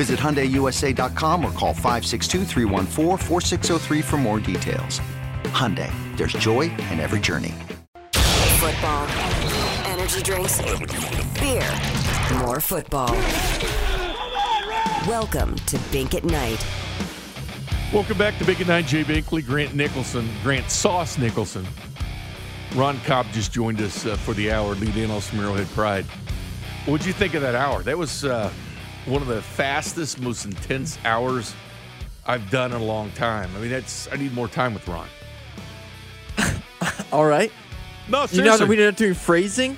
Visit HyundaiUSA.com or call 562 for more details. Hyundai, there's joy in every journey. Football, energy drinks, beer, more football. Welcome to Bink at Night. Welcome back to Bink at Night. Jay Binkley, Grant Nicholson, Grant Sauce Nicholson. Ron Kopp just joined us uh, for the hour, lead analyst from Arrowhead Pride. What'd you think of that hour? That was uh, one of the fastest, most intense hours I've done in a long time. I mean, that's I need more time with Ron. All right. No, You know that we didn't do phrasing.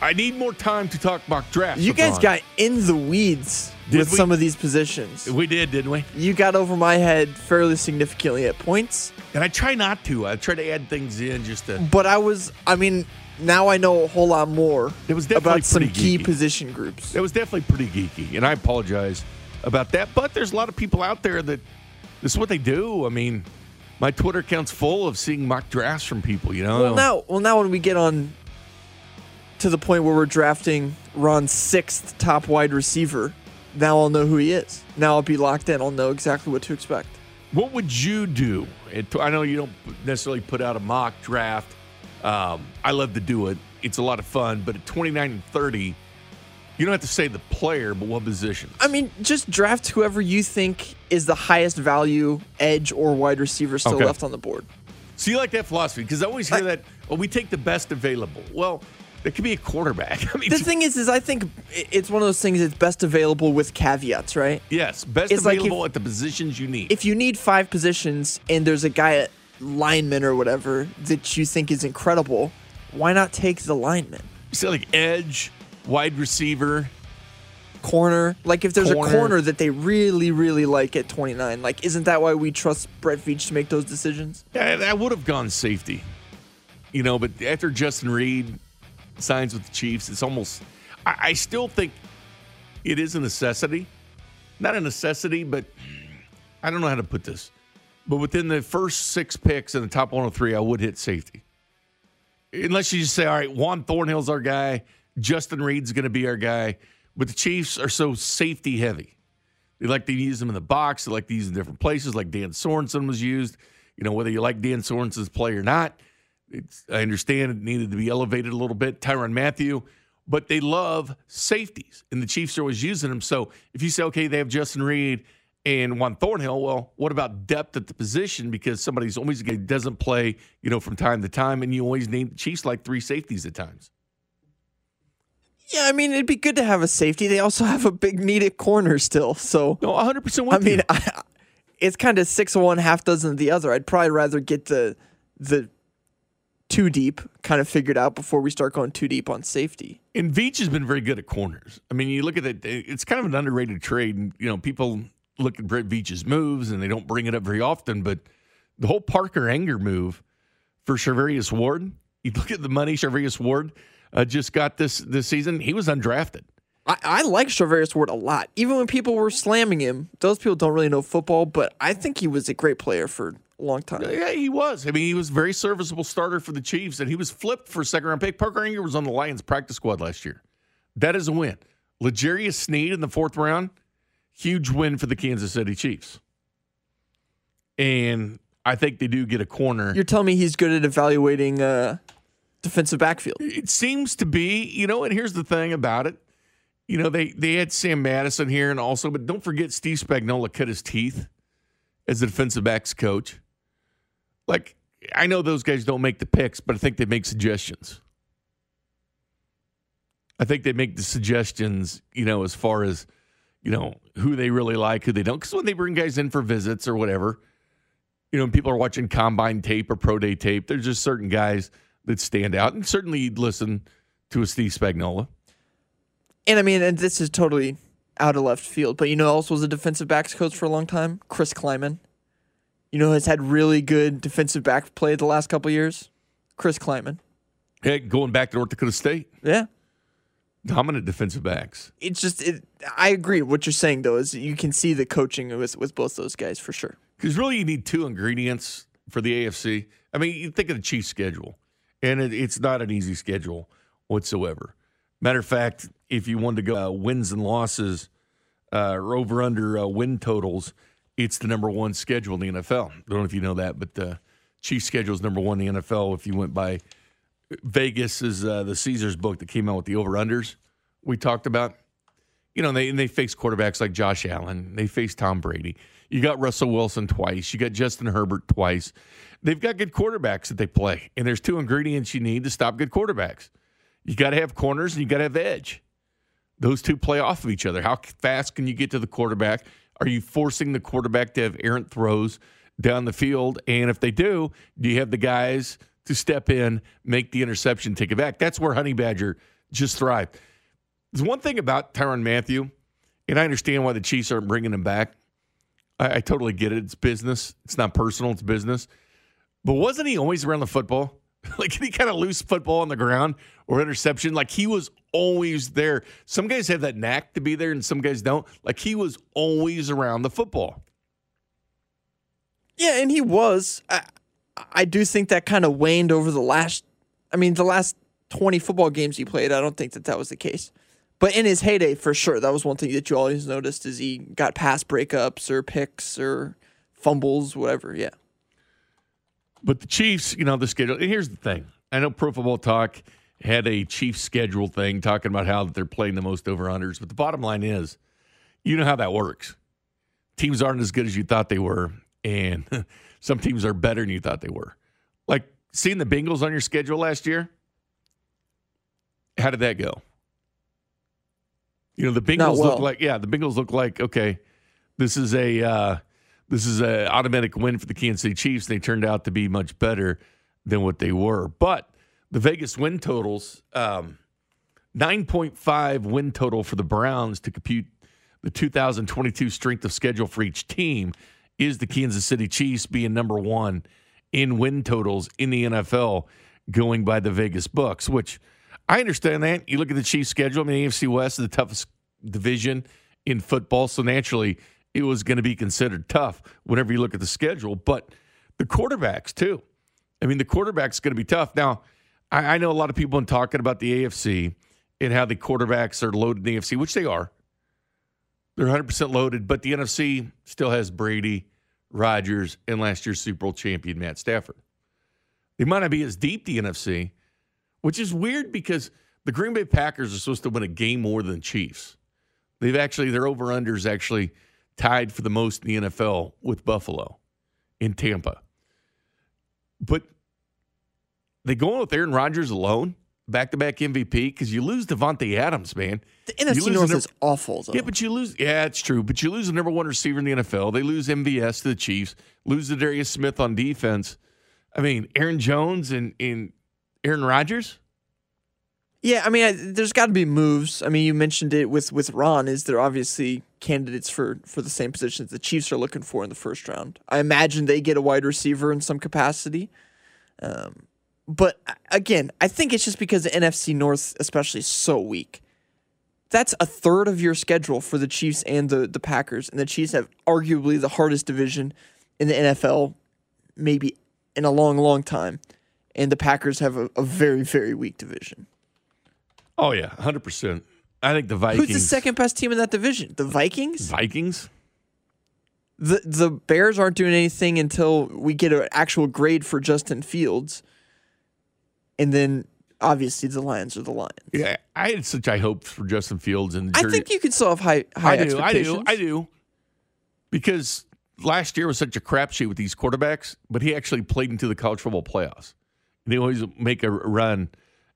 I need more time to talk mock drafts. You guys Ron. got in the weeds Did with we? some of these positions. We did, didn't we? You got over my head fairly significantly at points, And I try not to. I try to add things in just to. but I was. I mean, now I know a whole lot more It was definitely about some pretty key position groups. It was definitely pretty geeky, and I apologize about that. But there's a lot of people out there that this is what they do. I mean, my Twitter account's full of seeing mock drafts from people. You know, Well, now, well, now when we get on to the point where we're drafting Ron's sixth top wide receiver, now I'll know who he is. Now I'll be locked in. I'll know exactly what to expect. What would you do? I know you don't necessarily put out a mock draft. Um, I love to do it. It's a lot of fun. But at 29 and 30, you don't have to say the player, but what position. I mean, just draft whoever you think is the highest value edge or wide receiver still Okay. left on the board. So you like that philosophy? Because I always hear I- that. Well, we take the best available. Well, it could be a quarterback. I mean, The thing is, is I think it's one of those things that's best available with caveats, right? yes, best It's like if- available at the positions you need. If you need five positions and there's a guy at lineman or whatever that you think is incredible, why not take the lineman? you say like edge, wide receiver. corner. Like if there's Corner. a corner that they really, really like at 29, like isn't that why we trust Brett Veach to make those decisions? Yeah, I would have gone safety. You know, but after Justin Reid signs with the Chiefs, it's almost. I, I still think it is a necessity. Not a necessity, but I don't know how to put this. But within the first six picks in the top 103, I would hit safety. Unless you just say, all right, Juan Thornhill's our guy, Justin Reid's going to be our guy. But the Chiefs are so safety heavy. They like to use them in the box. They like to use them in different places, like Dan Sorensen was used. You know, whether you like Dan Sorensen's play or not, I understand it needed to be elevated a little bit. Tyrann Mathieu, but they love safeties, and the Chiefs are always using them. So if you say, okay, they have Justin Reid and Juan Thornhill, well, what about depth at the position? Because somebody's always doesn't play, you know, from time to time, and you always need the Chiefs like three safeties at times. Yeah, I mean it'd be good to have a safety. They also have a big need at corner still. So No, 100 percent with I mean. I, it's kind of six of one, half dozen of the other. I'd probably rather get the the too deep kind of figured out before we start going too deep on safety. And Veach has been very good at corners. I mean, you look at it; it's kind of an underrated trade. And you know, people look at Brett Veach's moves and they don't bring it up very often. But the whole Parker Ehinger move for Charvarius Ward, you look at the money Charvarius Ward uh, just got this this season. He was undrafted. I, I like Charvarius Ward a lot. Even when people were slamming him, those people don't really know football, but I think he was a great player for a long time. Yeah, he was. I mean, he was a very serviceable starter for the Chiefs, and he was flipped for second round pick. Parker Ehinger was on the Lions practice squad last year. That is a win. L'Jarius Sneed in the fourth round, huge win for the Kansas City Chiefs. And I think they do get a corner. You're telling me he's good at evaluating uh, defensive backfield. It seems to be, you know, and here's the thing about it You know, they they had Sam Madison here and also, but don't forget Steve Spagnuolo cut his teeth as the defensive backs coach. Like, I know those guys don't make the picks, but I think they make suggestions. I think they make the suggestions, you know, as far as, you know, who they really like, who they don't. Because when they bring guys in for visits or whatever, you know, people are watching combine tape or pro day tape, there's just certain guys that stand out. And certainly you'd listen to a Steve Spagnuolo. And I mean, and this is totally out of left field, but you know, also was a defensive backs coach for a long time, Chris Klieman. You know, has had really good defensive back play the last couple years. Chris Klieman. Hey, going back to North Dakota State, Yeah, dominant defensive backs. it's just. It, I agree. What you're saying though is you can see the coaching with with both those guys for sure. Because really, you need two ingredients for the AFC. I mean, you think of the Chiefs' schedule, and it, it's not an easy schedule whatsoever. Matter of fact, if you wanted to go uh, wins and losses uh, or over under uh, win totals, it's the number one schedule in the NFL. I don't know if you know that, but the Chiefs' schedule is number one in the NFL. If you went by Vegas, is uh, the Caesars book that came out with the over unders we talked about. You know, they they face quarterbacks like Josh Allen. They face Tom Brady. You got Russell Wilson twice. You got Justin Herbert twice. They've got good quarterbacks that they play. And there's two ingredients you need to stop good quarterbacks. You got to have corners and you got to have edge. Those two play off of each other. How fast can you get to the quarterback? Are you forcing the quarterback to have errant throws down the field? And if they do, do you have the guys to step in, make the interception, take it back? That's where Honey Badger just thrived. There's one thing about Tyrann Mathieu, and I understand why the Chiefs aren't bringing him back. I, I totally get it. It's business. It's not personal. It's business. But wasn't he always around the football? like, he kind of loose football on the ground or interception? Like, he was always there. Some guys have that knack to be there, and some guys don't. Like, he was always around the football. Yeah, and he was. I, I do think that kind of waned over the last. I mean, the last twenty football games he played. I don't think that that was the case. But in his heyday, for sure, that was one thing that you always noticed is he got pass breakups or picks or fumbles, whatever. Yeah. But the Chiefs, you know, the schedule. And here's the thing: I know Pro Football Talk had a Chiefs schedule thing talking about how they're playing the most over unders. But the bottom line is, you know how that works. Teams aren't as good as you thought they were, and some teams are better than you thought they were. Like seeing the Bengals on your schedule last year. How did that go? You know, the Bengals well. look like yeah, the Bengals look like okay, this is a uh, this is a automatic win for the Kansas City Chiefs. They turned out to be much better than what they were. But the Vegas win totals, um, 9.5 win total for the Browns to compute the 2022 strength of schedule for each team is the Kansas City Chiefs being number one in win totals in the NFL, going by the Vegas books, which I understand that. You look at the Chiefs' schedule, I mean, AFC West is the toughest division in football, so naturally it was going to be considered tough whenever you look at the schedule. But the quarterbacks, too. I mean, the quarterback's going to be tough. Now, I, I know a lot of people in talking about the AFC and how the quarterbacks are loaded in the AFC, which they are. They're 100% loaded, but the NFC still has Brady, Rodgers, and last year's Super Bowl champion, Matt Stafford. They might not be as deep, the NFC, which is weird because the Green Bay Packers are supposed to win a game more than Chiefs. They've actually, their over unders actually tied for the most in the NFL with Buffalo in Tampa. But they go with Aaron Rodgers alone, back to back MVP, because you lose Davante Adams, man. The NFC North the- is awful. Though. Yeah, but you lose. Yeah, it's true. But you lose the number one receiver in the NFL. They lose MVS to the Chiefs. Lose Za'Darius Smith on defense. I mean, Aaron Jones and, and Aaron Rodgers. Yeah, I mean, I, there's got to be moves. I mean, you mentioned it with with Ron. Is there obviously candidates for for the same positions the Chiefs are looking for in the first round? I imagine they get a wide receiver in some capacity. Um, but uh, again, I think it's just because the NFC North, especially, is so weak. That's a third of your schedule for the Chiefs and the the Packers, and the Chiefs have arguably the hardest division in the NFL, maybe in a long, long time, and the Packers have a, a very, very weak division. Oh yeah, hundred percent. I think the Vikings. Who's the second best team in that division? The Vikings? Vikings. The the Bears aren't doing anything until we get an actual grade for Justin Fields. And then obviously the Lions are the Lions. Yeah, I had such high hopes for Justin Fields and I think you could still have high high I do, I do, I do. Because last year was such a crapshoot with these quarterbacks, but he actually played into the college football playoffs. And they always make a run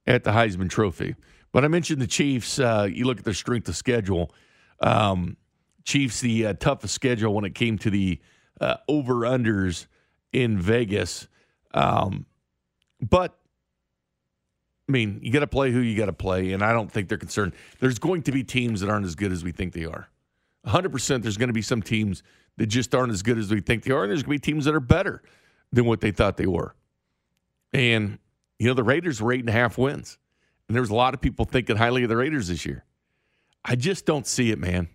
at the Heisman Trophy. But I mentioned the Chiefs. Uh, you look at their strength of schedule. Um, Chiefs, the uh, toughest schedule when it came to the uh, over unders in Vegas. Um, but I mean, you got to play who you got to play, and I don't think they're concerned. There's going to be teams that aren't as good as we think they are. 100%, there's going to be some teams that just aren't as good as we think they are, and there's going to be teams that are better than what they thought they were. And, you know, the Raiders were eight and a half wins, and there was a lot of people thinking highly of the Raiders this year. I just don't see it, man.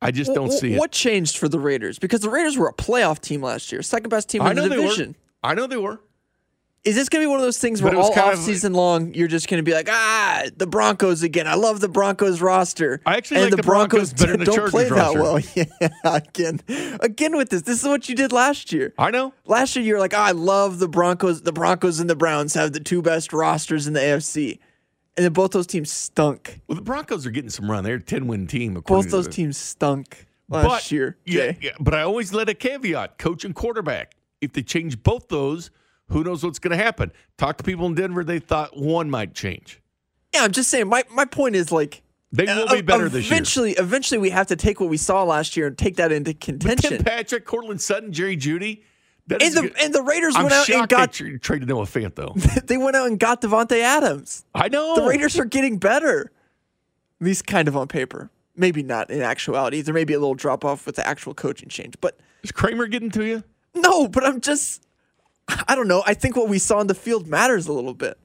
I just don't see it. What changed for the Raiders? Because the Raiders were a playoff team last year, second best team in the division. I know they were. Is this going to be one of those things where all off of- season long you're just going to be like, ah, the Broncos again? I love the Broncos roster. I actually and like the Broncos better than don't Chargers play that roster. well. Yeah, again, again with this. This is what you did last year. I know. Last year you were like, oh, I love the Broncos. The Broncos and the Browns have the two best rosters in the AFC, and then both those teams stunk. Well, the Broncos are getting some run. They're a 10 win team. Both those the- teams stunk last year. Yeah, yeah, but I always let a caveat: coach and quarterback. If they change both those, who knows what's going to happen? Talk to people in Denver; they thought one might change. Yeah, I'm just saying. My my point is like. They will be uh, better this year. Eventually, eventually, we have to take what we saw last year and take that into contention. Tim Patrick, Courtland Sutton, Jerry Jeudy. And the and the Raiders I'm went out and got they tra- traded Noah Fant though. they went out and got Davante Adams. I know The Raiders are getting better, at least kind of on paper. Maybe not in actuality. There may be a little drop off with the actual coaching change, but Is Kramer getting to you? no. But I'm just, I don't know. I think what we saw in the field matters a little bit.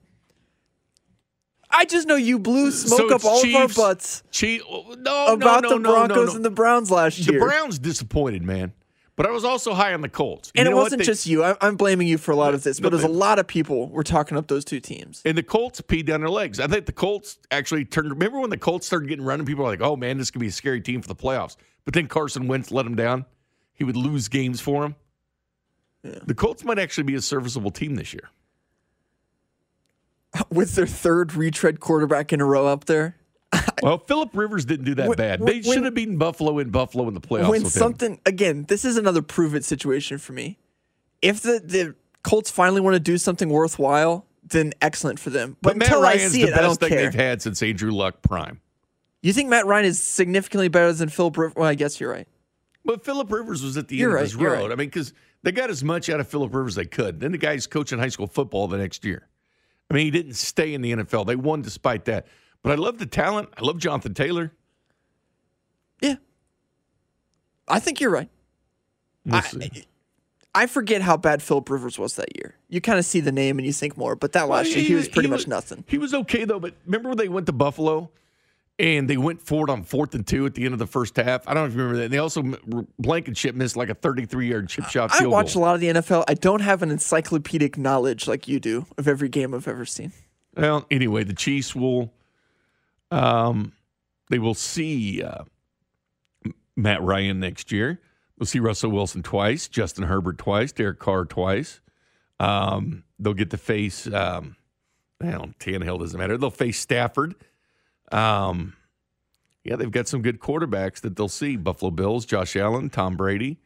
I just know you blew smoke So up all of our butts Chief, oh, no, about no, the no, no, Broncos and the Browns last year. The. Browns disappointed, man. But I was also high on the Colts. You and it wasn't They- just you. I, I'm blaming you for a lot of this, No, but there's a lot of people were talking up those two teams. And the Colts peed down their legs. I think the Colts actually turned. Remember when the Colts started getting running? People were like, "Oh man, this could be a scary team for the playoffs." But then Carson Wentz let them down. He would lose games for them. The Colts might actually be a serviceable team this year. With their third retread quarterback in a row up there, Well, Philip Rivers didn't do that When- bad. when- They should have beaten Buffalo in Buffalo in the playoffs. when with him. something again, this is another prove it situation for me. If the the Colts finally want to do something worthwhile, then excellent for them. But, but Matt until I Ryan's see the it, best I don't thing care. they've had since Andrew Luck prime. You think Matt Ryan is significantly better than Philip Br- well, I guess you're right. But Philip Rivers was at the You're end right, of his road. right. I mean, because they got as much out of Philip Rivers as they could. Then the guy's coaching high school football the next year. I mean, he didn't stay in the NFL. They won despite that. But I love the talent. I love Jonathan Taylor. Yeah, I think you're right. We'll I. I forget how bad Philip Rivers was that year. You kind of see the name and you think more, but that last Well, year he was pretty much was- nothing. He was okay though. But remember when they went to Buffalo and they went forward on fourth and two at the end of the first half? I don't remember that. And they also Blankenship missed like a 33 yard chip shot. I Field watch goal. a lot of the NFL. I don't have an encyclopedic knowledge like you do of every game I've ever seen. Well, anyway, the Chiefs will, um, they will see uh, Matt Ryan next year. They'll see Russell Wilson twice, Justin Herbert twice, Derek Carr twice. Um, they'll get to face, um, well, Tannehill doesn't matter. They'll face Stafford. Um, yeah, they've got some good quarterbacks that they'll see: Buffalo Bills, Josh Allen, Tom Brady.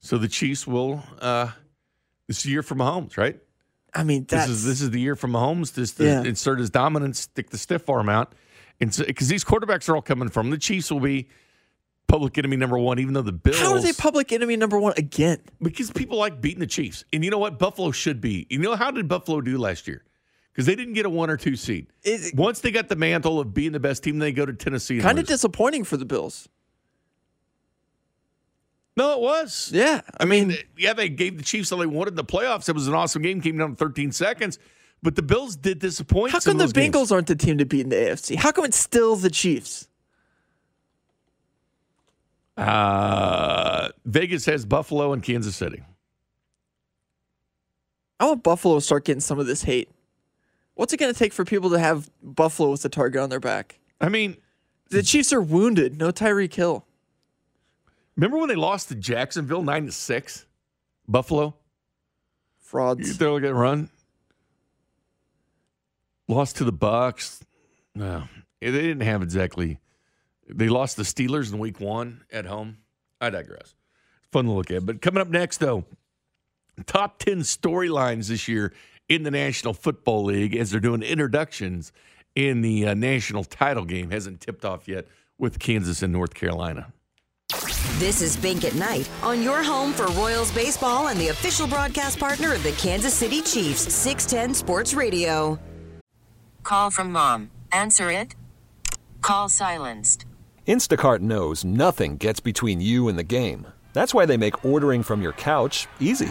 So the Chiefs will. Uh, this is a year for Mahomes, right? I mean, This is this is the year for Mahomes just to Yeah. insert his dominance, stick the stiff arm out, and because these quarterbacks are all coming from the Chiefs will be public enemy number one, even though the Bills. how are they public enemy number one again? because people like beating the Chiefs, and you know what? Buffalo should be. You know how did Buffalo do last year? Because they didn't get a one or two seed. It- Once they got the mantle of being the best team, they go to Tennessee. Kind of disappointing for the Bills. no, it was. Yeah, I mean, yeah, they gave the Chiefs all they wanted in the playoffs. It was an awesome game, came down to 13 seconds. But the Bills did disappoint. how come the those games. Bengals aren't the team to beat in the AFC? How come it's still the Chiefs? Uh, Vegas has Buffalo and Kansas City. I want Buffalo to start getting some of this hate. What's it going to take for people to have Buffalo with the target on their back? I mean, The Chiefs are wounded. No Tyreek Hill. remember when they lost to Jacksonville nine to six? Buffalo, Frauds. they're looking at run. Lost to the Bucks. No, they didn't have exactly. They lost the Steelers in week one at home. I digress. Fun to look at. But coming up next, though, top 10 storylines this year in the National Football League as they're doing introductions in the uh, national title game. Hasn't tipped off yet with Kansas and North Carolina. This is Bink at Night on your home for Royals baseball and the official broadcast partner of the Kansas City Chiefs, 610 Sports Radio. Call from mom. Answer it. Call silenced. Instacart knows nothing gets between you and the game. That's why they make ordering from your couch easy.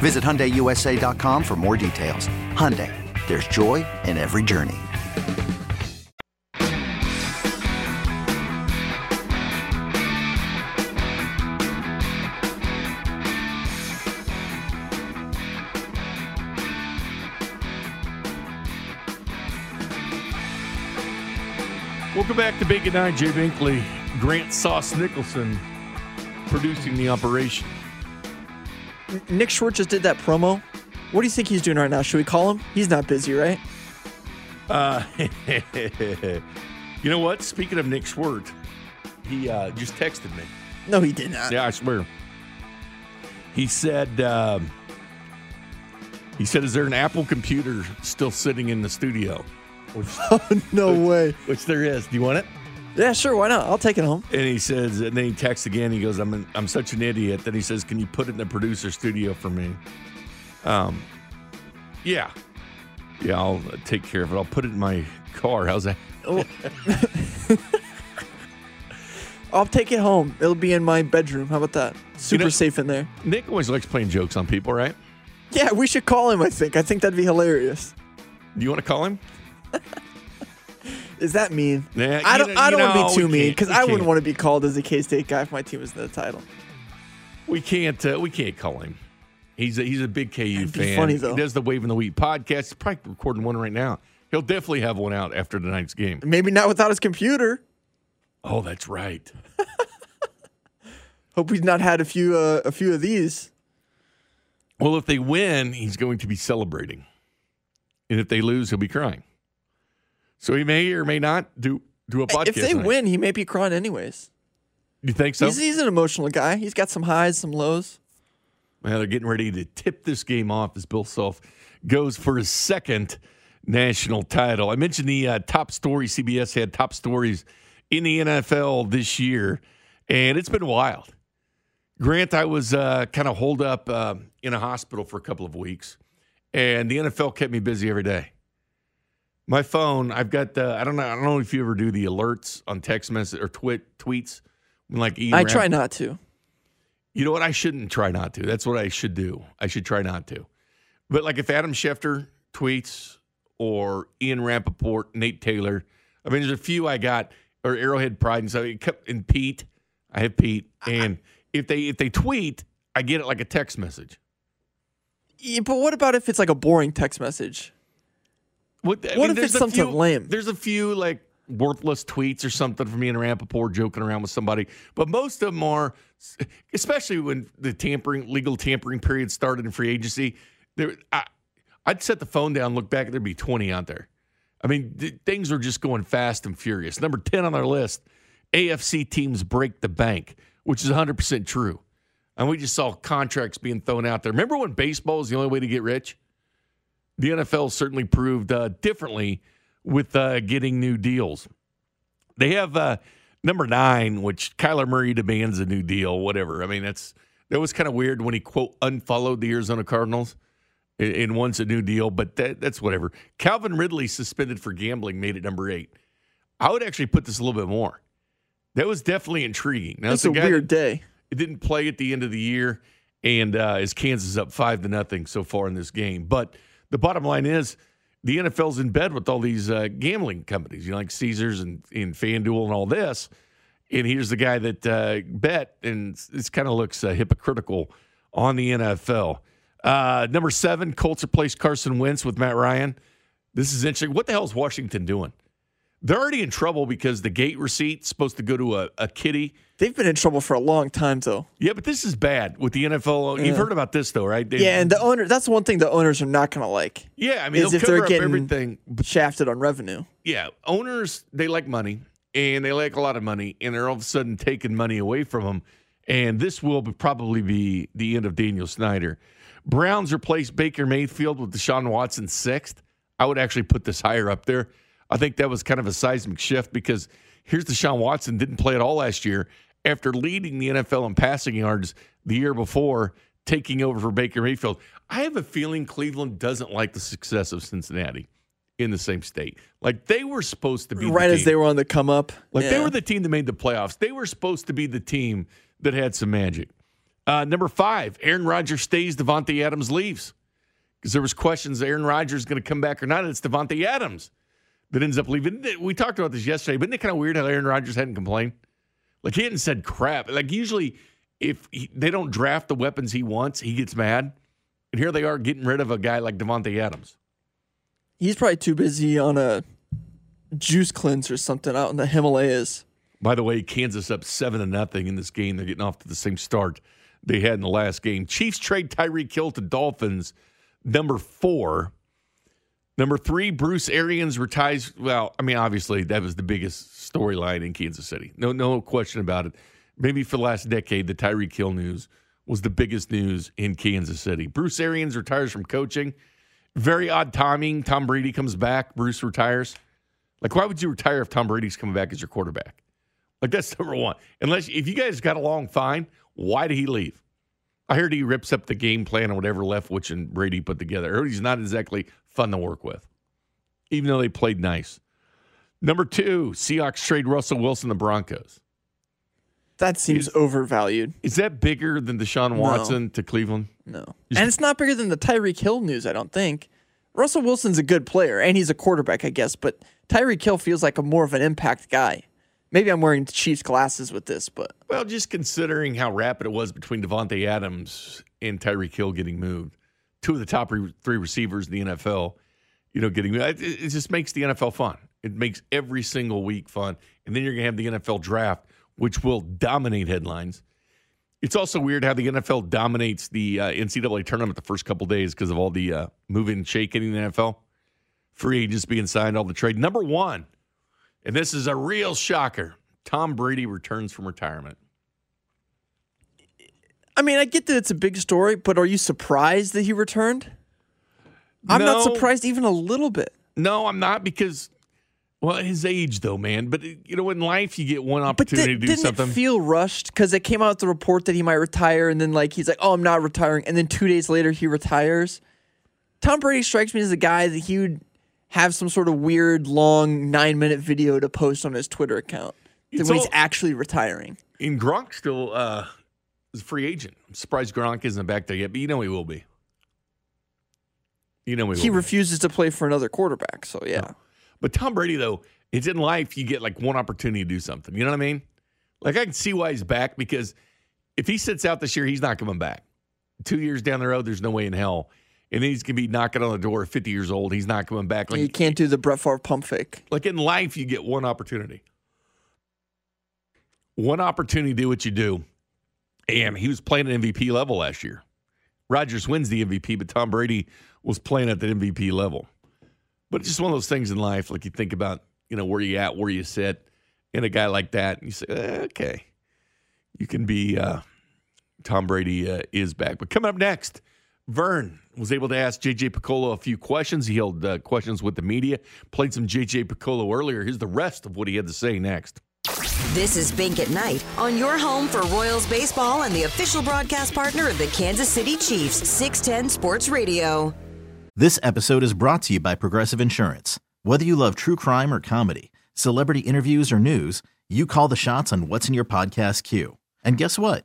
Visit HyundaiUSA.com for more details. Hyundai, there's joy in every journey. Welcome back to Bink at Night. Jay Binkley, Grant Sauce Nicholson producing the operation. Nick Schwartz just did that promo. What do you think he's doing right now? Should we call him? He's not busy, right? Uh, you know what? Speaking of Nick Schwartz, he uh, just texted me. No, he did not. Yeah, I swear. He said, um, he said, is there an Apple computer still sitting in the studio? Which, no way. which there is. Do you want it? Yeah, sure. Why not? I'll take it home. And he says, and then he texts again. He goes, "I'm an, I'm such an idiot." Then he says, "Can you put it in the producer studio for me?" Um, yeah, yeah, I'll take care of it. I'll put it in my car. How's that? Oh. I'll take it home. It'll be in my bedroom. How about that? Super know- safe in there. Nick always likes playing jokes on people, right? Yeah, we should call him. I think. I think that'd be hilarious. Do you want to call him? Is that mean? Nah, I don't. I don't want to be too mean because I wouldn't want to be called as a K State guy if my team was in the title. We can't. Uh, we can't call him. He's a, he's a big KU fan. funny, though. He does the Wave in the Wheat podcast. He's probably recording one right now. He'll definitely have one out after tonight's game. Maybe not without his computer. Oh, that's right. Hope he's not had a few uh, a few of these. Well, if they win, he's going to be celebrating, and if they lose, he'll be crying. So he may or may not do do a podcast. if they win, he may be crying anyways. you think so? He's, he's an emotional guy. He's got some highs, some lows. Well, they're getting ready to tip this game off as Bill Self goes for his second national title. I mentioned the uh, top story CBS had top stories in the NFL this year, and it's been wild. Grant, I was uh, kind of holed up uh, in a hospital for a couple of weeks, and the NFL kept me busy every day. My phone, I've got the, I don't know, I don't know if you ever do the alerts on text message or twit tweets. When like I try not to. you know what? I shouldn't try not to. That's what I should do. I should try not to. But like if Adam Schefter tweets or Ian Rapoport, Nate Taylor, I mean, there's a few I got, or Arrowhead Pride and so it kept and Pete. I have Pete, and if they if they tweet, I get it like a text message. Yeah, but what about if it's like a boring text message? What, What if there's it's something few- lame? There's a few like worthless tweets or something from Ian Rapoport joking around with somebody, but most of them are, especially when the tampering, legal tampering period started in free agency. There, I, I'd set the phone down, look back, there'd be 20 out there. I mean, th- things are just going fast and furious. Number 10 on our list AFC teams break the bank, which is 100% true. And we just saw contracts being thrown out there. Remember when baseball is the only way to get rich? The NFL certainly proved uh, differently with uh, getting new deals. They have uh, number nine, which Kyler Murray demands a new deal, whatever. I mean, that's that was kind of weird when he quote unfollowed the Arizona Cardinals and, and wants a new deal, but that, that's whatever. Calvin Ridley suspended for gambling made it number eight. I would actually put this a little bit more. That was definitely intriguing. Now, That's it's a guy weird day. it didn't play at the end of the year, and uh, is Kansas up five to nothing so far in this game. But the bottom line is, the NFL's in bed with all these uh, gambling companies, you know, like Caesars and, and FanDuel and all this. And here's the guy that uh, bet, and this kind of looks uh, hypocritical on the NFL. Uh, number seven, Colts replaced Carson Wentz with Matt Ryan. This is interesting. What the hell is Washington doing? They're already in trouble because the gate receipt's supposed to go to a, a kitty. They've been in trouble for a long time, though. Yeah, but this is bad with the NFL. You've heard about this though, right? They- Yeah, and the owner, that's one thing the owners are not going to like. yeah, I mean, is if they're getting everything. shafted on revenue. Yeah, owners they like money and they like a lot of money, and they're all of a sudden taking money away from them. And this will be, probably be the end of Daniel Snyder. Browns replaced Baker Mayfield with Deshaun Watson sixth. I would actually put this higher up there. I think that was kind of a seismic shift because here's Deshaun Watson didn't play at all last year after leading the NFL in passing yards the year before, taking over for Baker Mayfield. I have a feeling Cleveland doesn't like the success of Cincinnati in the same state. Like they were supposed to be the Right as team. they were on the come up. Like they were the team that made the playoffs. They were supposed to be the team that had some magic. Uh, number five, Aaron Rodgers stays. Davante Adams leaves because there was questions: Aaron Rodgers going to come back or not? It's Davante Adams that ends up leaving. We talked about this yesterday, but isn't it kind of weird how Aaron Rodgers hadn't complained? Like he hadn't said crap. Like usually, if he, they don't draft the weapons he wants, he gets mad. And here they are getting rid of a guy like Davante Adams. He's probably too busy on a juice cleanse or something out in the Himalayas. By the way, Kansas up seven to nothing in this game. They're getting off to the same start they had in the last game. Chiefs trade Tyreek Hill to Dolphins. Number four. Number three, Bruce Arians retires. Well, I mean, obviously that was the biggest storyline in Kansas City. No, no question about it. Maybe for the last decade, the Tyreek Hill news was the biggest news in Kansas City. Bruce Arians retires from coaching. Very odd timing. Tom Brady comes back. Bruce retires. Like, why would you retire if Tom Brady's coming back as your quarterback? Like that's number one. Unless if you guys got along fine, why did he leave? I heard he rips up the game plan or whatever Leftwich and Brady put together. I heard he's not exactly fun to work with, even though they played nice. Number two, Seahawks trade Russell Wilson to Broncos. That seems Is- overvalued. Is that bigger than Deshaun Watson to Cleveland? No. Just- and it's not bigger than the Tyreek Hill news, I don't think. Russell Wilson's a good player, and he's a quarterback, I guess, but Tyreek Hill feels like a more of an impact guy. Maybe I'm wearing Chiefs glasses with this, but Well, just considering how rapid it was between Davante Adams and Tyreek Hill getting moved, two of the top re- three receivers in the NFL, you know, getting it, it just makes the NFL fun. It makes every single week fun. And then you're to have the NFL draft, which will dominate headlines. It's also weird how the NFL dominates the uh, NCAA tournament the first couple days because of all the uh, moving and shaking in the NFL. Free agents being signed, all the trade. Number one, and this is a real shocker Tom Brady returns from retirement. I mean, I get that it's a big story, but are you surprised that he returned? I'm not surprised even a little bit. No, I'm not because, well, his age though, man. But you know, in life, you get one opportunity did, to do didn't something. it feel rushed? Because it came out the report that he might retire, and then like he's like, "Oh, I'm not retiring," and then two days later he retires. Tom Brady strikes me as a guy that he would have some sort of weird, long nine minute video to post on his Twitter account It's when he's actually retiring. and Gronk still uh, is a free agent. I'm surprised Gronk isn't back there yet, but you know he will be. You know he will. He be. refuses to play for another quarterback, so yeah. But Tom Brady, though, it's in life you get like one opportunity to do something. You know what I mean? Like I can see why he's back because if he sits out this year, he's not coming back. Two years down the road, there's no way in hell. And then he's gonna be knocking on the door at 50 years old. He's not coming back. Like you can't do the Brett Favre pump fake. like in life, you get one opportunity. One opportunity to do what you do. And he was playing at MVP level last year. Rodgers wins the MVP, but Tom Brady was playing at the MVP level. But it's just one of those things in life, like you think about, you know, where you at, where you sit, and a guy like that, and you say, eh, okay, you can be. Uh, Tom Brady uh, is back. But coming up next, Vern was able to ask JJ Picollo a few questions. He held uh, questions with the media, played some JJ Picollo earlier. Here's the rest of what he had to say next. This is Bink at Night on your home for Royals baseball and the official broadcast partner of the Kansas City Chiefs, 610 Sports Radio. This episode is brought to you by Progressive Insurance. Whether you love true crime or comedy, celebrity interviews or news, you call the shots on what's in your podcast queue. And guess what?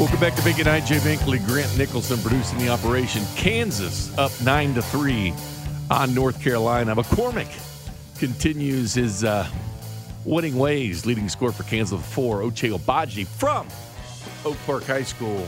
Welcome back to Bink at Night. Jay Binkley, Grant Nicholson producing the operation. Kansas up nine to three on North Carolina. McCormack continues his uh, winning ways, leading score for Kansas with four. Ochai Agbaji from Oak Park High School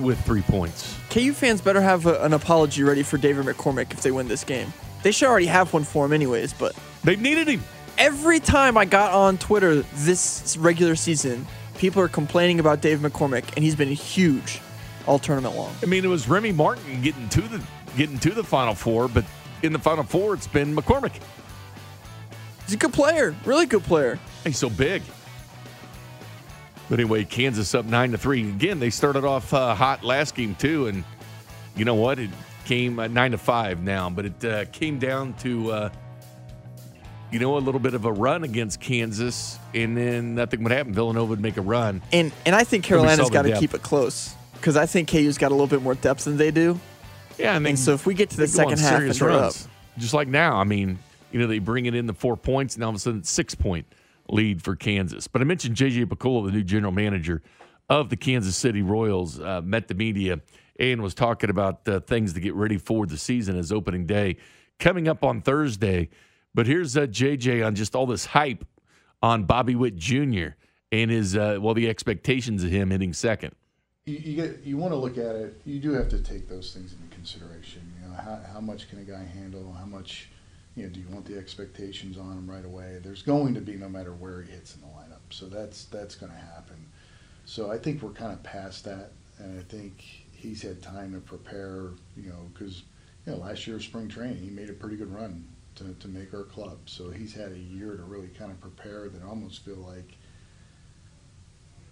with three points. KU fans better have a, an apology ready for David McCormack if they win this game. They should already have one for him, anyways. But they needed him. Every time I got on Twitter this regular season, people are complaining about Dave McCormack, and he's been huge all tournament long. I mean, it was Remy Martin getting to the getting to the Final Four, but in the Final Four, it's been McCormack. He's a good player, really good player. He's so big. But anyway, Kansas up nine to three. Again, they started off uh, hot last game too, and you know what? It came uh, nine to five now, but it uh, came down to uh, you know a little bit of a run against Kansas, and then nothing would happen. Villanova would make a run, and and I think Carolina's got to keep it close because I think KU's got a little bit more depth than they do. Yeah, and, and so if we get to the second half and they're runs, up, just like now, I mean, you know, they bring it in the four points, and all of a sudden it's six point lead for Kansas. But I mentioned JJ Picollo, the new general manager of the Kansas City Royals, uh, met the media and was talking about uh, things to get ready for the season as opening day coming up on Thursday. But here's uh, JJ on just all this hype on Bobby Witt Jr. and his uh, well, the expectations of him hitting second. You, you get you want to look at it. You do have to take those things into consideration. You know, how, how much can a guy handle? How much you know, do you want the expectations on him right away? There's going to be no matter where he hits in the lineup. So that's that's going to happen. So I think we're kind of past that, and I think he's had time to prepare. You know, because you know last year spring training he made a pretty good run to to make our club. So he's had a year to really kind of prepare. That I almost feel like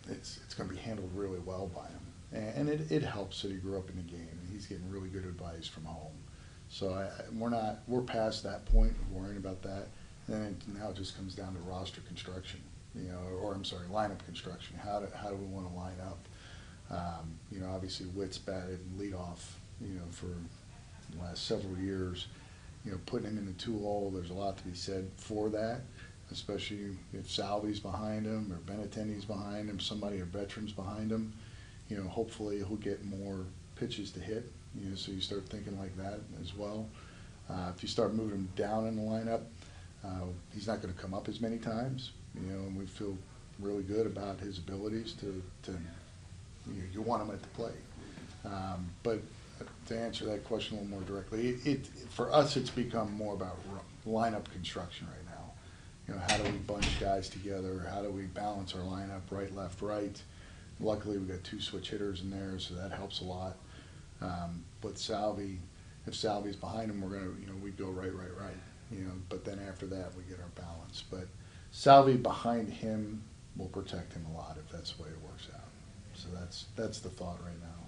it's it's going to be handled really well by him, and, and it it helps that he grew up in the game and he's getting really good advice from home. So I, we're not we're past that point of worrying about that. And now it just comes down to roster construction, you know, or I'm sorry, lineup construction. How do how do we want to line up? Um, you know, obviously Witt's batted lead off, you know, for the last several years. You know, putting him in the two hole, there's a lot to be said for that, especially if Salvi's behind him or Benintendi's behind him, somebody or veterans behind him. You know, hopefully he'll get more pitches to hit you know, so you start thinking like that as well. Uh, if you start moving him down in the lineup, uh, he's not going to come up as many times. You know, and we feel really good about his abilities to, to you, know, you want him at the plate. Um, but to answer that question a little more directly, it, it, for us it's become more about lineup construction right now. You know, how do we bunch guys together? How do we balance our lineup right, left, right? Luckily, we got two switch hitters in there, so that helps a lot. Um, but Salvi if Salvi's behind him, we're gonna, you know, we go right, right, right. You know, but then after that, we get our balance. But Salvi behind him will protect him a lot if that's the way it works out. So that's that's the thought right now.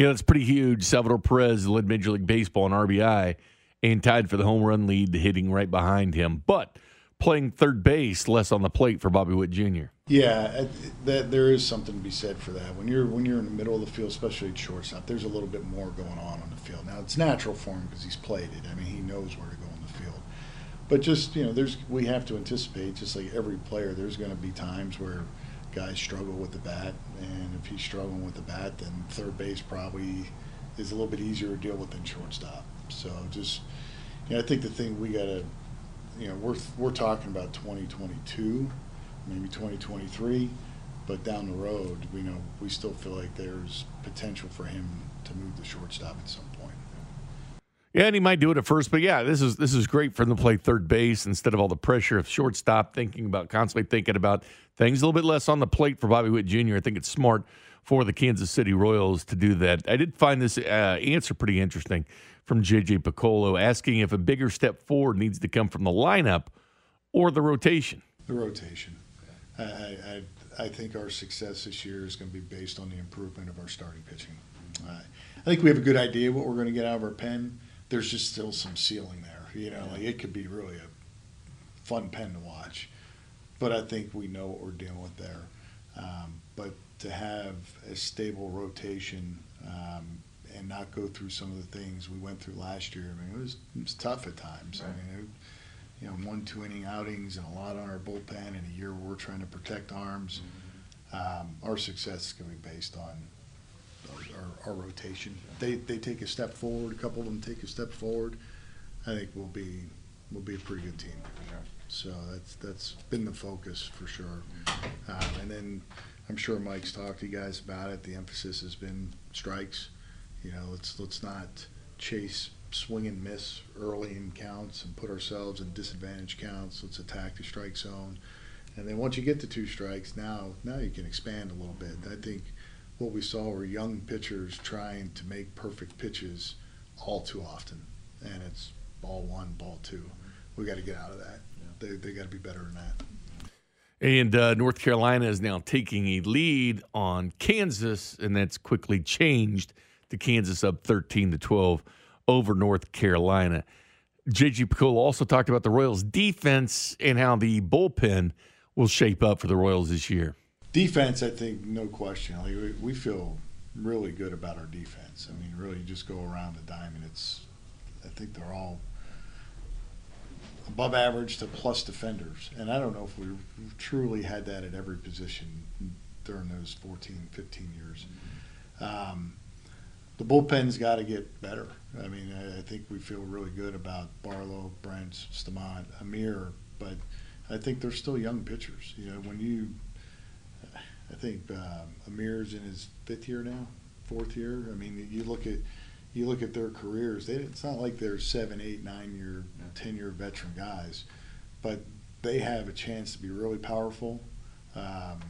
You know, it's pretty huge. Salvador Perez led Major League Baseball in RBI and tied for the home run lead, hitting right behind him. But playing third base, less on the plate for Bobby Witt Jr. Yeah, that there is something to be said for that. When you're when you're in the middle of the field, especially at shortstop, there's a little bit more going on on the field. Now it's natural for him because he's played it. I mean, he knows where to go in the field. But just you know, there's we have to anticipate, just like every player, there's going to be times where guys struggle with the bat, and if he's struggling with the bat, then third base probably is a little bit easier to deal with than shortstop. So just you know, I think the thing we got to you know, we're we're talking about 2022, maybe 2023, but down the road, we know we still feel like there's potential for him to move the shortstop at some. Yeah, and he might do it at first, but yeah, this is this is great for him to play third base instead of all the pressure of shortstop, thinking about constantly thinking about things a little bit less on the plate for Bobby Witt Jr. I think it's smart for the Kansas City Royals to do that. I did find this uh, answer pretty interesting from JJ Picollo asking if a bigger step forward needs to come from the lineup or the rotation. The rotation. I, I, I think our success this year is going to be based on the improvement of our starting pitching. Uh, I think we have a good idea what we're going to get out of our pen. There's just still some ceiling there. You know, like it could be really a fun pen to watch, but I think we know what we're dealing with there. Um, but to have a stable rotation um, and not go through some of the things we went through last year. I mean, it was, it was tough at times. Right. I mean, it, you know, one two inning outings and a lot on our bullpen in a year where we're trying to protect arms. Mm-hmm. Um, our success is going to be based on our, our, rotation. They they take a step forward. A couple of them take a step forward. I think we'll be we'll be a pretty good team. So that's that's been the focus for sure. Um, and then I'm sure Mike's talked to you guys about it. The emphasis has been strikes. You know, let's let's not chase swing and miss early in counts and put ourselves in disadvantage counts. Let's attack the strike zone, and then once you get to two strikes, now now you can expand a little bit. I think what we saw were young pitchers trying to make perfect pitches all too often, and it's ball one, ball two. We got to get out of that. Yeah. They they got to be better than that. And uh, North Carolina is now taking a lead on Kansas, and that's quickly changed to Kansas up 13 to 12 over North Carolina. JJ Picollo also talked about the Royals' defense and how the bullpen will shape up for the Royals this year. Defense, I think, no question. Like, we feel really good about our defense. I mean, really, just go around the diamond. It's, I think they're all above average to plus defenders. And I don't know if we truly had that at every position during those 14, 15 years. Um, the bullpen's got to get better. I mean, I, I, think we feel really good about Barlow, Brentz, Staumont, Amir, but I think they're still young pitchers. You know, when you, I think uh, Amir's in his fifth year now, fourth year. I mean, you look at you look at their careers. They, it's not like they're seven, eight, nine year, ten year veteran guys, but they have a chance to be really powerful. Um,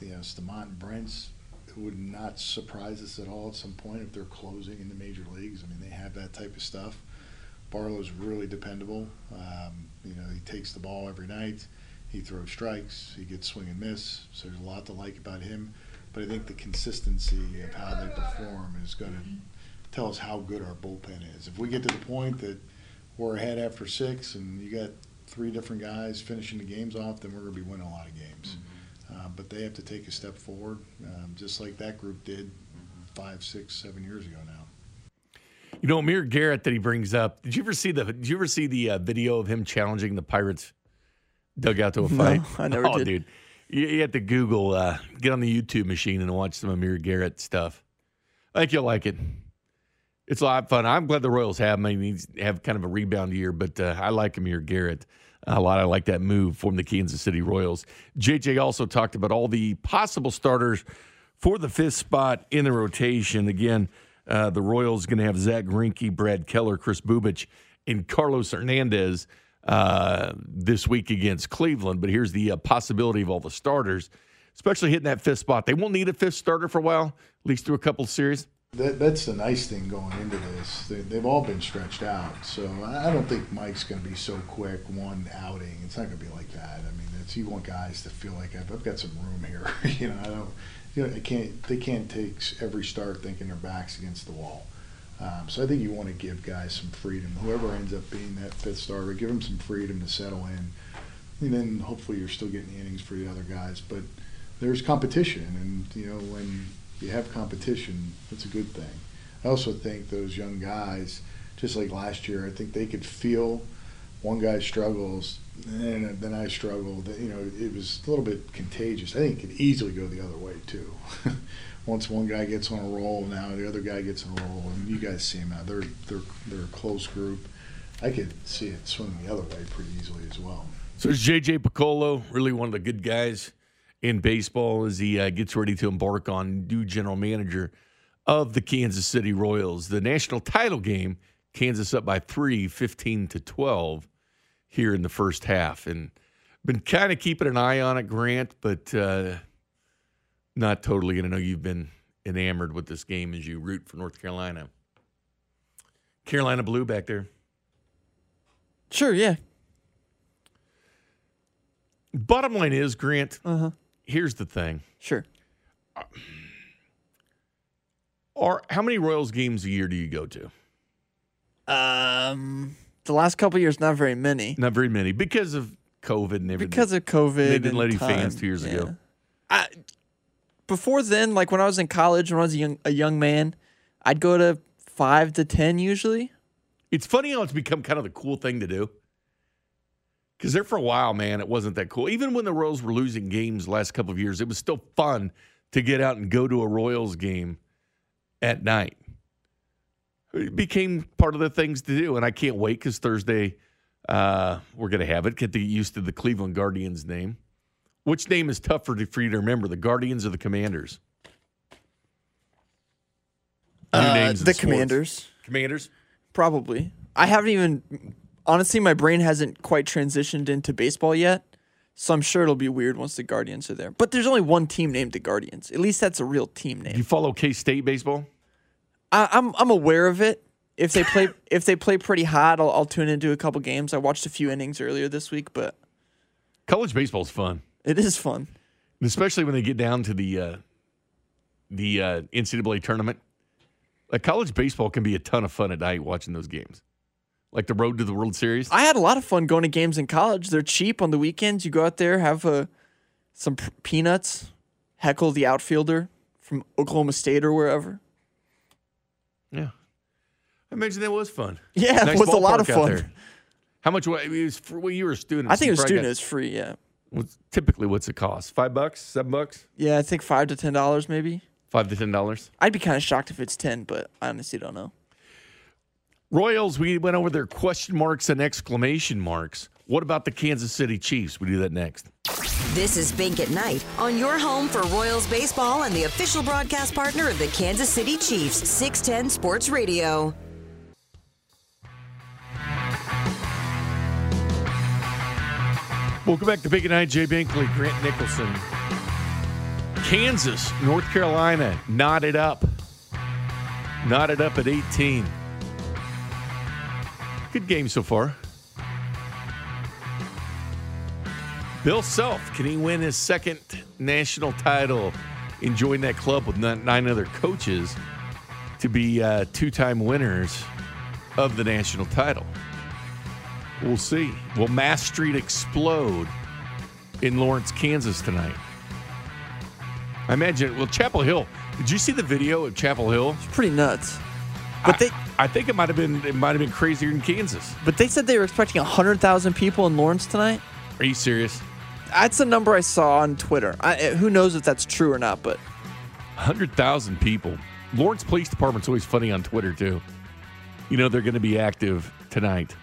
you know, Staumont and Brentz would not surprise us at all at some point if they're closing in the major leagues. I mean, they have that type of stuff. Barlow's really dependable. Um, you know, he takes the ball every night. He throws strikes. He gets swing and miss. So there's a lot to like about him. But I think the consistency of how they perform is going to tell us how good our bullpen is. If we get to the point that we're ahead after six and you got three different guys finishing the games off, then we're going to be winning a lot of games. Mm-hmm. Uh, but they have to take a step forward, um, just like that group did five, six, seven years ago now. You know, Amir Garrett that he brings up. Did you ever see the? Did you ever see the uh, video of him challenging the Pirates dugout to a fight? No, I never oh, did. dude, you, you have to Google, uh, get on the YouTube machine and watch some Amir Garrett stuff. I think you'll like it. It's a lot of fun. I'm glad the Royals have him. I mean, have kind of a rebound year, but uh, I like Amir Garrett a lot. I like that move from the Kansas City Royals. JJ also talked about all the possible starters for the fifth spot in the rotation. Again, uh, the Royals going to have Zack Greinke, Brad Keller, Kris Bubic, and Carlos Hernandez uh, this week against Cleveland. But here's the uh, possibility of all the starters, especially hitting that fifth spot. They won't need a fifth starter for a while, at least through a couple of series. That, that's the nice thing going into this. They, they've all been stretched out, so I I don't think Mike's going to be so quick one outing. It's not going to be like that. I mean, it's you want guys to feel like I've, I've got some room here. you know, I don't. You know, I can't. They can't take every start thinking their backs against the wall. Um, so I think you want to give guys some freedom. Whoever ends up being that fifth starter, give them some freedom to settle in, and then hopefully you're still getting the innings for the other guys. But there's competition, and you know when you have competition, that's a good thing. I also think those young guys, just like last year, I think they could feel one guy struggles, and then I struggled. You know, it was a little bit contagious. I think it could easily go the other way too. Once one guy gets on a roll, now the other guy gets on a roll, and you guys see them out. They're they're they're a close group. I could see it swinging the other way pretty easily as well. So is JJ Picollo really one of the good guys in baseball as he uh, gets ready to embark on new general manager of the Kansas City Royals? The national title game, Kansas up by three, 15 to 12 here in the first half. And been kind of keeping an eye on it, Grant, but uh, not totally. And I know you've been enamored with this game as you root for North Carolina. Carolina Blue back there. Sure, yeah. Bottom line is, Grant, Uh-huh. here's the thing. Sure. Are how many Royals games a year do you go to? Um, the last couple years, not very many. Not very many because of COVID and everything. Because of COVID, They didn't let you fans two years yeah. ago. I, before then, like when I was in college, when I was a young a young man, I'd go to five to ten usually. It's funny how it's become kind of the cool thing to do. Because there for a while, man, it wasn't that cool. Even when the Royals were losing games last couple of years, it was still fun to get out and go to a Royals game at night. It became part of the things to do, and I can't wait because Thursday uh, we're going to have it. Get the, used to the Cleveland Guardians name. Which name is tougher for you to remember, the Guardians or the Commanders? New Uh, names the sports. Commanders, Commanders. probably. I haven't even honestly, my brain hasn't quite transitioned into baseball yet, so I'm sure it'll be weird once the Guardians are there. But there's only one team named the Guardians. At least that's a real team name. Do you follow K State baseball? I, I'm I'm aware of it. If they play if they play pretty hot, I'll, I'll tune into a couple games. I watched a few innings earlier this week, but College baseball is fun. It is fun. especially when they get down to the uh, the uh, NCAA tournament. Like college baseball can be a ton of fun at night watching those games, like the road to the World Series. I had a lot of fun going to games in college. They're cheap on the weekends. You go out there, have uh, some p- peanuts, heckle the outfielder from Oklahoma State or wherever. yeah, I imagine that was fun. Yeah, it was a lot of fun. How much? It was for, well, you were a student. I think it was student. got- It's free. Yeah, what's- typically, what's it cost? Five bucks? Seven bucks? yeah. I think five to ten dollars maybe. Five to ten dollars. I'd be kind of shocked if it's ten, but I honestly don't know. Royals. We went over their question marks and exclamation marks. What about the Kansas City Chiefs? We do that next. This is Bink at Night on your home for Royals baseball and the official broadcast partner of the Kansas City Chiefs, 610 Sports Radio. Welcome back to Big Night. Jay Binkley, Grant Nicholson. Kansas, North Carolina, knotted up. Knotted up at 18. Good game so far. Bill Self, can he win his second national title and join that club with nine nine other coaches to be uh, two time winners of the national title? We'll see. Will Mass Street explode in Lawrence, Kansas tonight? I imagine. Well, Chapel Hill. Did you see the video of Chapel Hill? It's pretty nuts. But they I think it might have been it might have been crazier in Kansas. but they said they were expecting hundred thousand people in Lawrence tonight. Are you serious? That's a number I saw on Twitter. I, eh, who knows if that's true or not? But Hundred thousand people. Lawrence Police Department's always funny on Twitter too. You know they're going to be active tonight.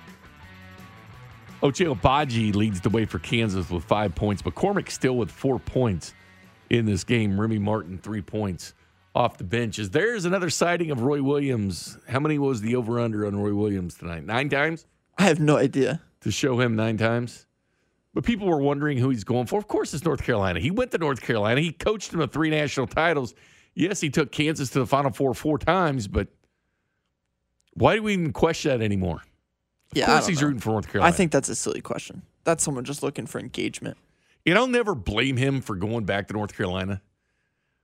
Ochai Agbaji leads the way for Kansas with five points. McCormack still with four points in this game. Remy Martin three points off the bench. As there's another sighting of Roy Williams. How many was the over under on Roy Williams tonight? Nine times I have no idea. to show him nine times. But people were wondering who he's going for. Of course, it's North Carolina. He went to North Carolina. He coached them to three national titles. Yes, he took Kansas to the Final Four four times, but why do we even question that anymore? Yeah, of I course don't he's know. rooting for North Carolina. I think that's a silly question. That's someone just looking for engagement. and I'll never blame him for going back to North Carolina.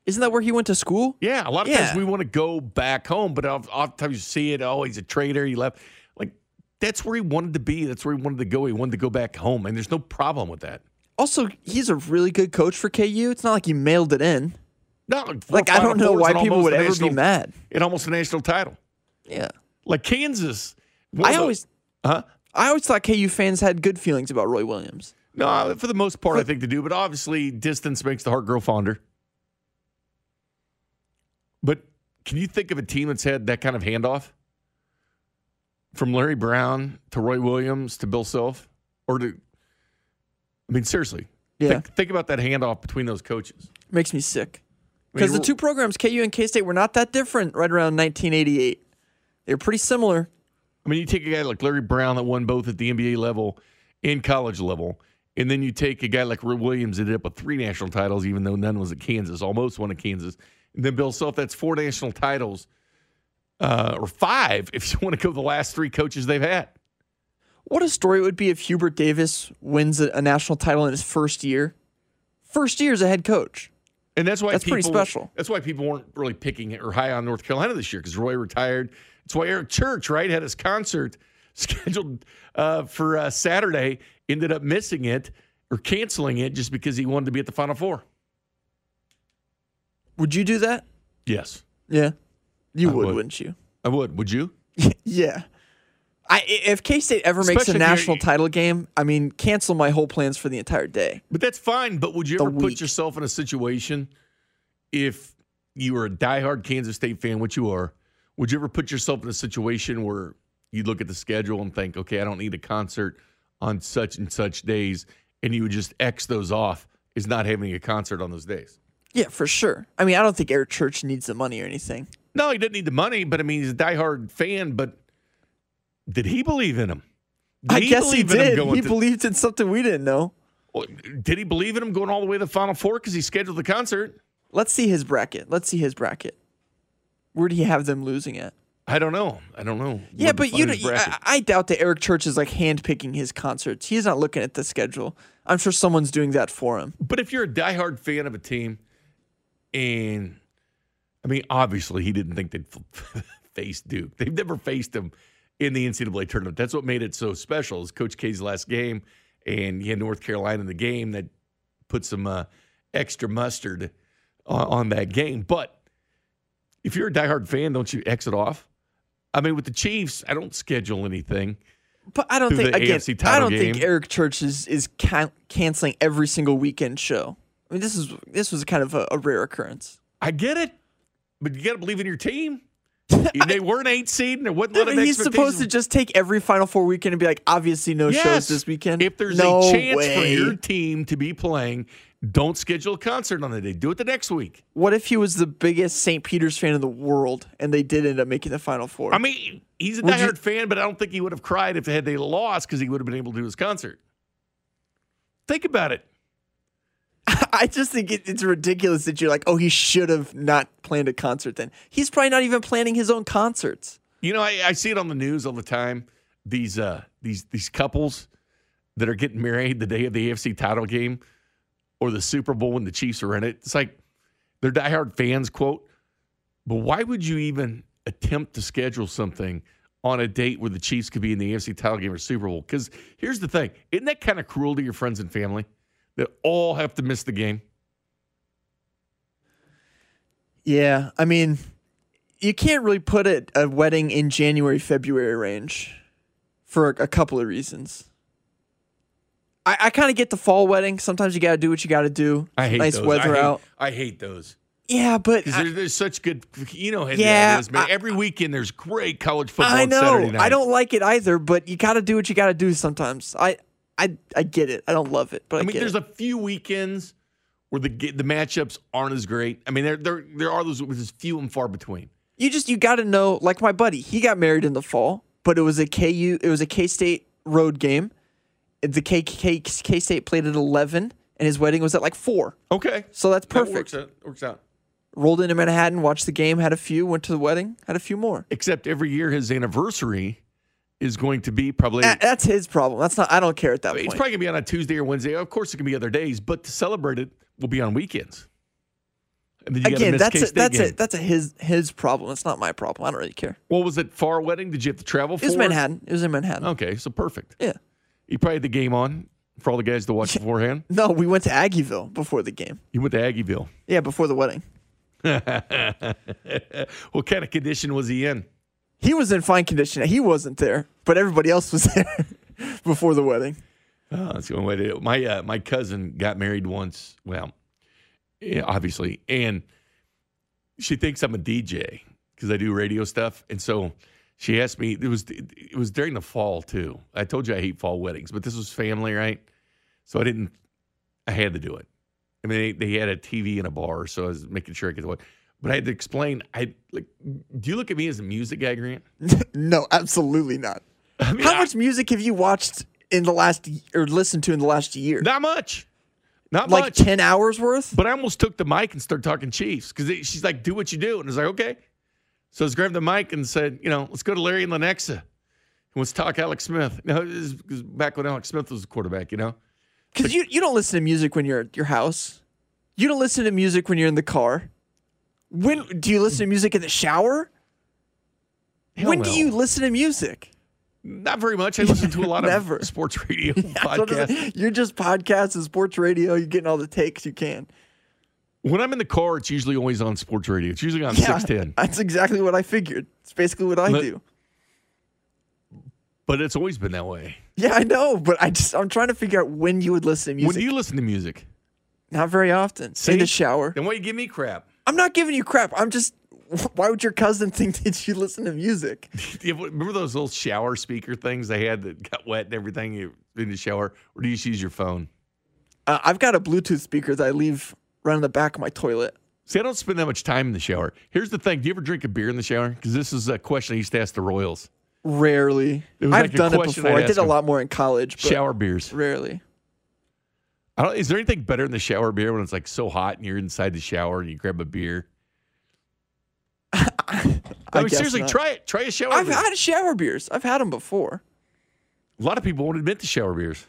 Isn't that where he went to school? Yeah, a lot of Yeah. times we want to go back home, but oftentimes you see it. Oh, he's a traitor. He left. Like that's where he wanted to be. That's where he wanted to go. He wanted to go back home, and there's no problem with that. Also, he's a really good coach for KU. It's not like he mailed it in. No, Like I don't know why people would ever national- be mad. It almost a national title. Yeah. Like Kansas. I always huh? I always thought KU fans had good feelings about Roy Williams. No, for the most part, I think they do. But obviously, distance makes the heart grow fonder. But can you think of a team that's had that kind of handoff from Larry Brown to Roy Williams to Bill Self, or to? I mean, seriously, Yeah. Think, think about that handoff between those coaches. Makes me sick. I mean, Because the two programs, KU and K State, were not that different right around 1988. They were pretty similar. I mean, you take a guy like Larry Brown that won both at the NBA level and college level, and then you take a guy like Roy Williams that ended up with three national titles, even though none was at Kansas, almost one at Kansas. And then Bill Self, that's four national titles, uh, or five if you want to go the last three coaches they've had. What a story it would be if Hubert Davis wins a, a national title in his first year. First year as a head coach. And that's why That's pretty people- special. That's why people weren't really picking or high on North Carolina this year because Roy retired. It's why Eric Church, right, had his concert scheduled uh, for uh, Saturday, ended up missing it or canceling it just because he wanted to be at the Final Four. Would you do that? Yes, Yeah. You I would, would. wouldn't you? I would. Would you? Yeah. I, if K State ever makes Especially a national title game, I mean, cancel my whole plans for the entire day. But that's fine. But would you The ever put yourself in a situation if you were a diehard Kansas State fan, which you are? Would you ever put yourself in a situation where you look at the schedule and think, okay, I don't need a concert on such and such days, and you would just X those off as not having a concert on those days? Yeah, for sure. I mean, I don't think Eric Church needs the money or anything. No, he didn't need the money, but I mean, he's a diehard fan. But did he believe in him? I guess he believe in him did. He to- believed in something we didn't know. Well, Did he believe in him going all the way to the Final Four because he scheduled the concert? Let's see his bracket. Let's see his bracket. Where do you have them losing at? I don't know. I don't know. Yeah, but you, know, I, I doubt that Eric Church is like handpicking his concerts. He's not looking at the schedule. I'm sure someone's doing that for him. But if you're a diehard fan of a team, and I mean, obviously he didn't think they'd f- face Duke. They've never faced him in the NCAA tournament. That's what made it so special. Is Coach K's last game, and he had North Carolina in the game that put some uh, extra mustard on, on that game. But if you're a diehard fan, don't you exit off? I mean, with the Chiefs, I don't schedule anything. But I don't think again. I don't think. Eric Church is is can- canceling every single weekend show. I mean, this is this was kind of a, a rare occurrence. I get it, but you got to believe in your team. They were an eight seed, and there wasn't a lot of He's supposed to just take every Final Four weekend and be like, obviously no shows this weekend. If there's no a chance way. for your team to be playing, don't schedule a concert on the day. Do it the next week. What if he was the biggest St. Peter's fan in the world and they did end up making the Final Four? I mean, he's a Would you- diehard fan, but I don't think he would have cried if they had they lost because he would have been able to do his concert. Think about it. I just think it, it's ridiculous that you're like, oh, he should have not planned a concert then. He's probably not even planning his own concerts. You know, I, I see it on the news all the time. These uh, these these couples that are getting married the day of the AFC title game or the Super Bowl when the Chiefs are in it. It's like they're diehard fans, quote. But why would you even attempt to schedule something on a date where the Chiefs could be in the AFC title game or Super Bowl? Because here's the thing: isn't that kind of cruel to your friends and family that all have to miss the game? Yeah, I mean, you can't really put a, a wedding in January, February range for a, a couple of reasons. I, I kind of get the fall wedding. Sometimes you got to do what you got to do. I hate nice those. weather I hate, out. I hate those. Yeah, but I, there's, there's such good, you know, Yeah, is, man. Every weekend there's great college football. I on Saturday know. night. I don't like it either, but you got to do what you got to do sometimes. I, I, I get it. I don't love it, but I, I mean, there's it. a few weekends where the the matchups aren't as great. I mean, there there there are those, there's few and far between. you just you got to know. Like my buddy, he got married in the fall, but it was a KU. It was a K State road game. The K K K State played at eleven, and his wedding was at like four. Okay, So that's perfect. That works out. Works out. rolled into Manhattan, watched the game, had a few, went to the wedding, had a few more. Except every year his anniversary is going to be probably. A- that's his problem. That's not. I don't care at that it's point. probably going to be on a Tuesday or Wednesday. Of course, it can be other days, but to celebrate it will be on weekends. And then you Again, that's a, that's game. a, that's a his his problem. It's not my problem. I don't really care. What was it? Far wedding? Did you have to travel for? It was Manhattan. It was in Manhattan. Okay, so perfect. Yeah. You probably had the game on for all the guys to watch beforehand. No, we went to Aggieville before the game. You went to Aggieville. Yeah, before the wedding. what kind of condition was he in? He was in fine condition. He wasn't there, but everybody else was there before the wedding. Oh, that's the only way to do it. My uh, my cousin got married once. Well, yeah, obviously, and she thinks I'm a DJ because I do radio stuff, and so she asked me. It was it was during the fall too. I told you I hate fall weddings, but this was family, right? So I didn't. I had to do it. I mean, they, they had a TV in a bar, so I was making sure I could. But I had to explain. I like. Do you look at me as a music guy, Grant? no, absolutely not. How much music have you watched in the last or listened to in the last year? Not much. Not like much. ten hours worth. But I almost took the mic and started talking Chiefs because she's like, "Do what you do," and I was like, "Okay." So I grabbed the mic and said, "You know, let's go to Larry and Lenexa and let's talk Alex Smith." No, this is back when Alex Smith was the quarterback. You know, Because you, you don't listen to music when you're at your house. You don't listen to music when you're in the car. When do you listen to music in the shower? Hell when no. do you listen to music? not very much. I listen to a lot Never. of sports radio That's what I'm podcasts. You're just podcasts and sports radio. You're getting all the takes you can. When I'm in the car, it's usually always on sports radio. It's usually on Yeah, six ten, That's exactly what I figured. It's basically what I Let- do. but it's always been that way. Yeah, I know, but I just I'm trying to figure out when you would listen to music. When do you listen to music? Not very often. In the shower. Then why you give me crap? I'm not giving you crap. I'm just. Why would your cousin think that you listen to music? Remember those little shower speaker things they had that got wet and everything in the shower, or do you just use your phone? Uh, I've got a Bluetooth speaker that I leave right on the back of my toilet. See, I don't spend that much time in the shower. Here's the thing: Do you ever drink a beer in the shower? Because this is a question I used to ask the Royals. Rarely. I've like done it before. I'd did a lot more in college. But Shower beers. Rarely. I don't, is there anything better than the shower beer when it's like so hot and you're inside the shower and you grab a beer? I, I mean, seriously, not. try it. Try a shower beer. I've beer. had shower beers. I've had them before. a lot of people won't admit to shower beers.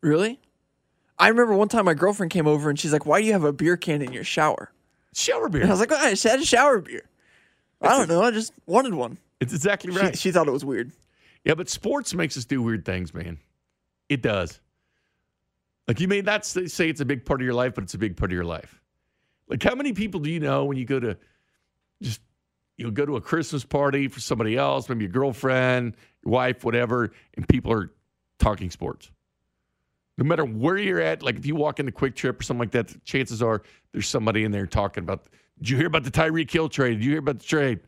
Really? I remember one time my girlfriend came over and she's like, "Why do you have a beer can in your shower?" Shower beer. And I was like, well, "I just had a shower beer." I don't know. I just wanted one. It's exactly She- right. She, thought it was weird. Yeah, but sports makes us do weird things, man. It does. Like you may not say it's a big part of your life, but it's a big part of your life. Like how many people do you know when you go to just you'll go to a Christmas party for somebody else, maybe your girlfriend, your wife, whatever, and people are talking sports. No matter where you're at, like if you walk into QuikTrip or something like that, chances are there's somebody in there talking about. Did you hear about the Tyreek Hill trade? Did you hear about the trade?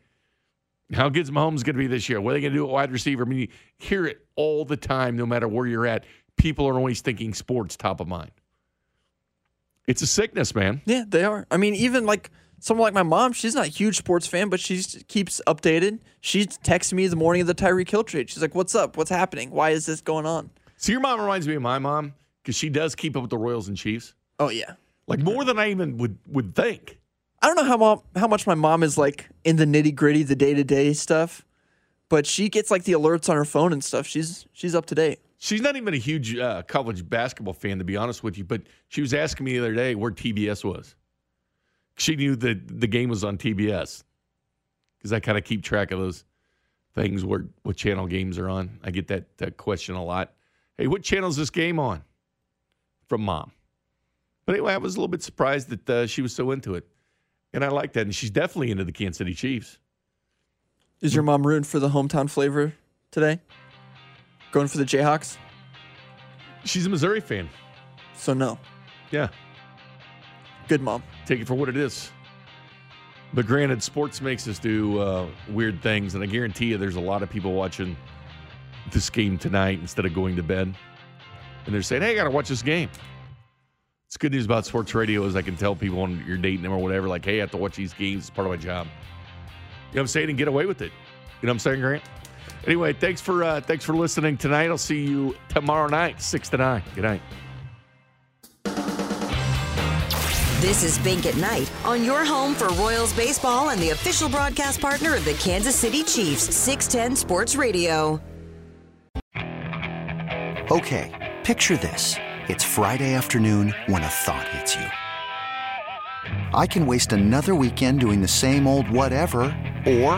How good's Mahomes going to be this year? What are they going to do at wide receiver? I mean, you hear it all the time, no matter where you're at. People are always thinking sports top of mind. It's a sickness, man. Yeah, they are. I mean, even like someone like my mom, she's not a huge sports fan, but she keeps updated. She texts me the morning of the Tyreek Hill trade. She's like, "What's up? What's happening? Why is this going on?" So your mom reminds me of my mom because she does keep up with the Royals and Chiefs, Oh yeah. like more than I even would would think. I don't know how mom, how much my mom is like in the nitty gritty, the day to day stuff, but she gets like the alerts on her phone and stuff. She's she's up to date. She's not even a huge uh, college basketball fan, to be honest with you. But she was asking me the other day where TBS was. She knew that the game was on TBS because I kind of keep track of those things where what channel games are on. I get that, that question a lot. Hey, what channel is this game on? From mom. But anyway, I was a little bit surprised that uh, she was so into it, and I like that. And she's definitely into the Kansas City Chiefs. Is your mom rooting for the hometown flavor today? Going for the Jayhawks? She's a Missouri fan. So no. Yeah. Good mom. take it for what it is. But granted, sports makes us do uh, weird things, and I guarantee you, there's a lot of people watching this game tonight instead of going to bed, and they're saying, "Hey, I got to watch this game." It's good news about sports radio is I can tell people when you're dating them or whatever, like, "Hey, I have to watch these games. It's part of my job." You know what I'm saying? And get away with it. You know what I'm saying, Grant? Anyway, thanks for uh, thanks for listening tonight. I'll see you tomorrow night, six to nine. Good night. This is Bink at Night on your home for Royals baseball and the official broadcast partner of the Kansas City Chiefs, 610 Sports Radio. Okay, picture this. It's Friday afternoon when a thought hits you. I can waste another weekend doing the same old whatever, or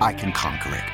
I can conquer it.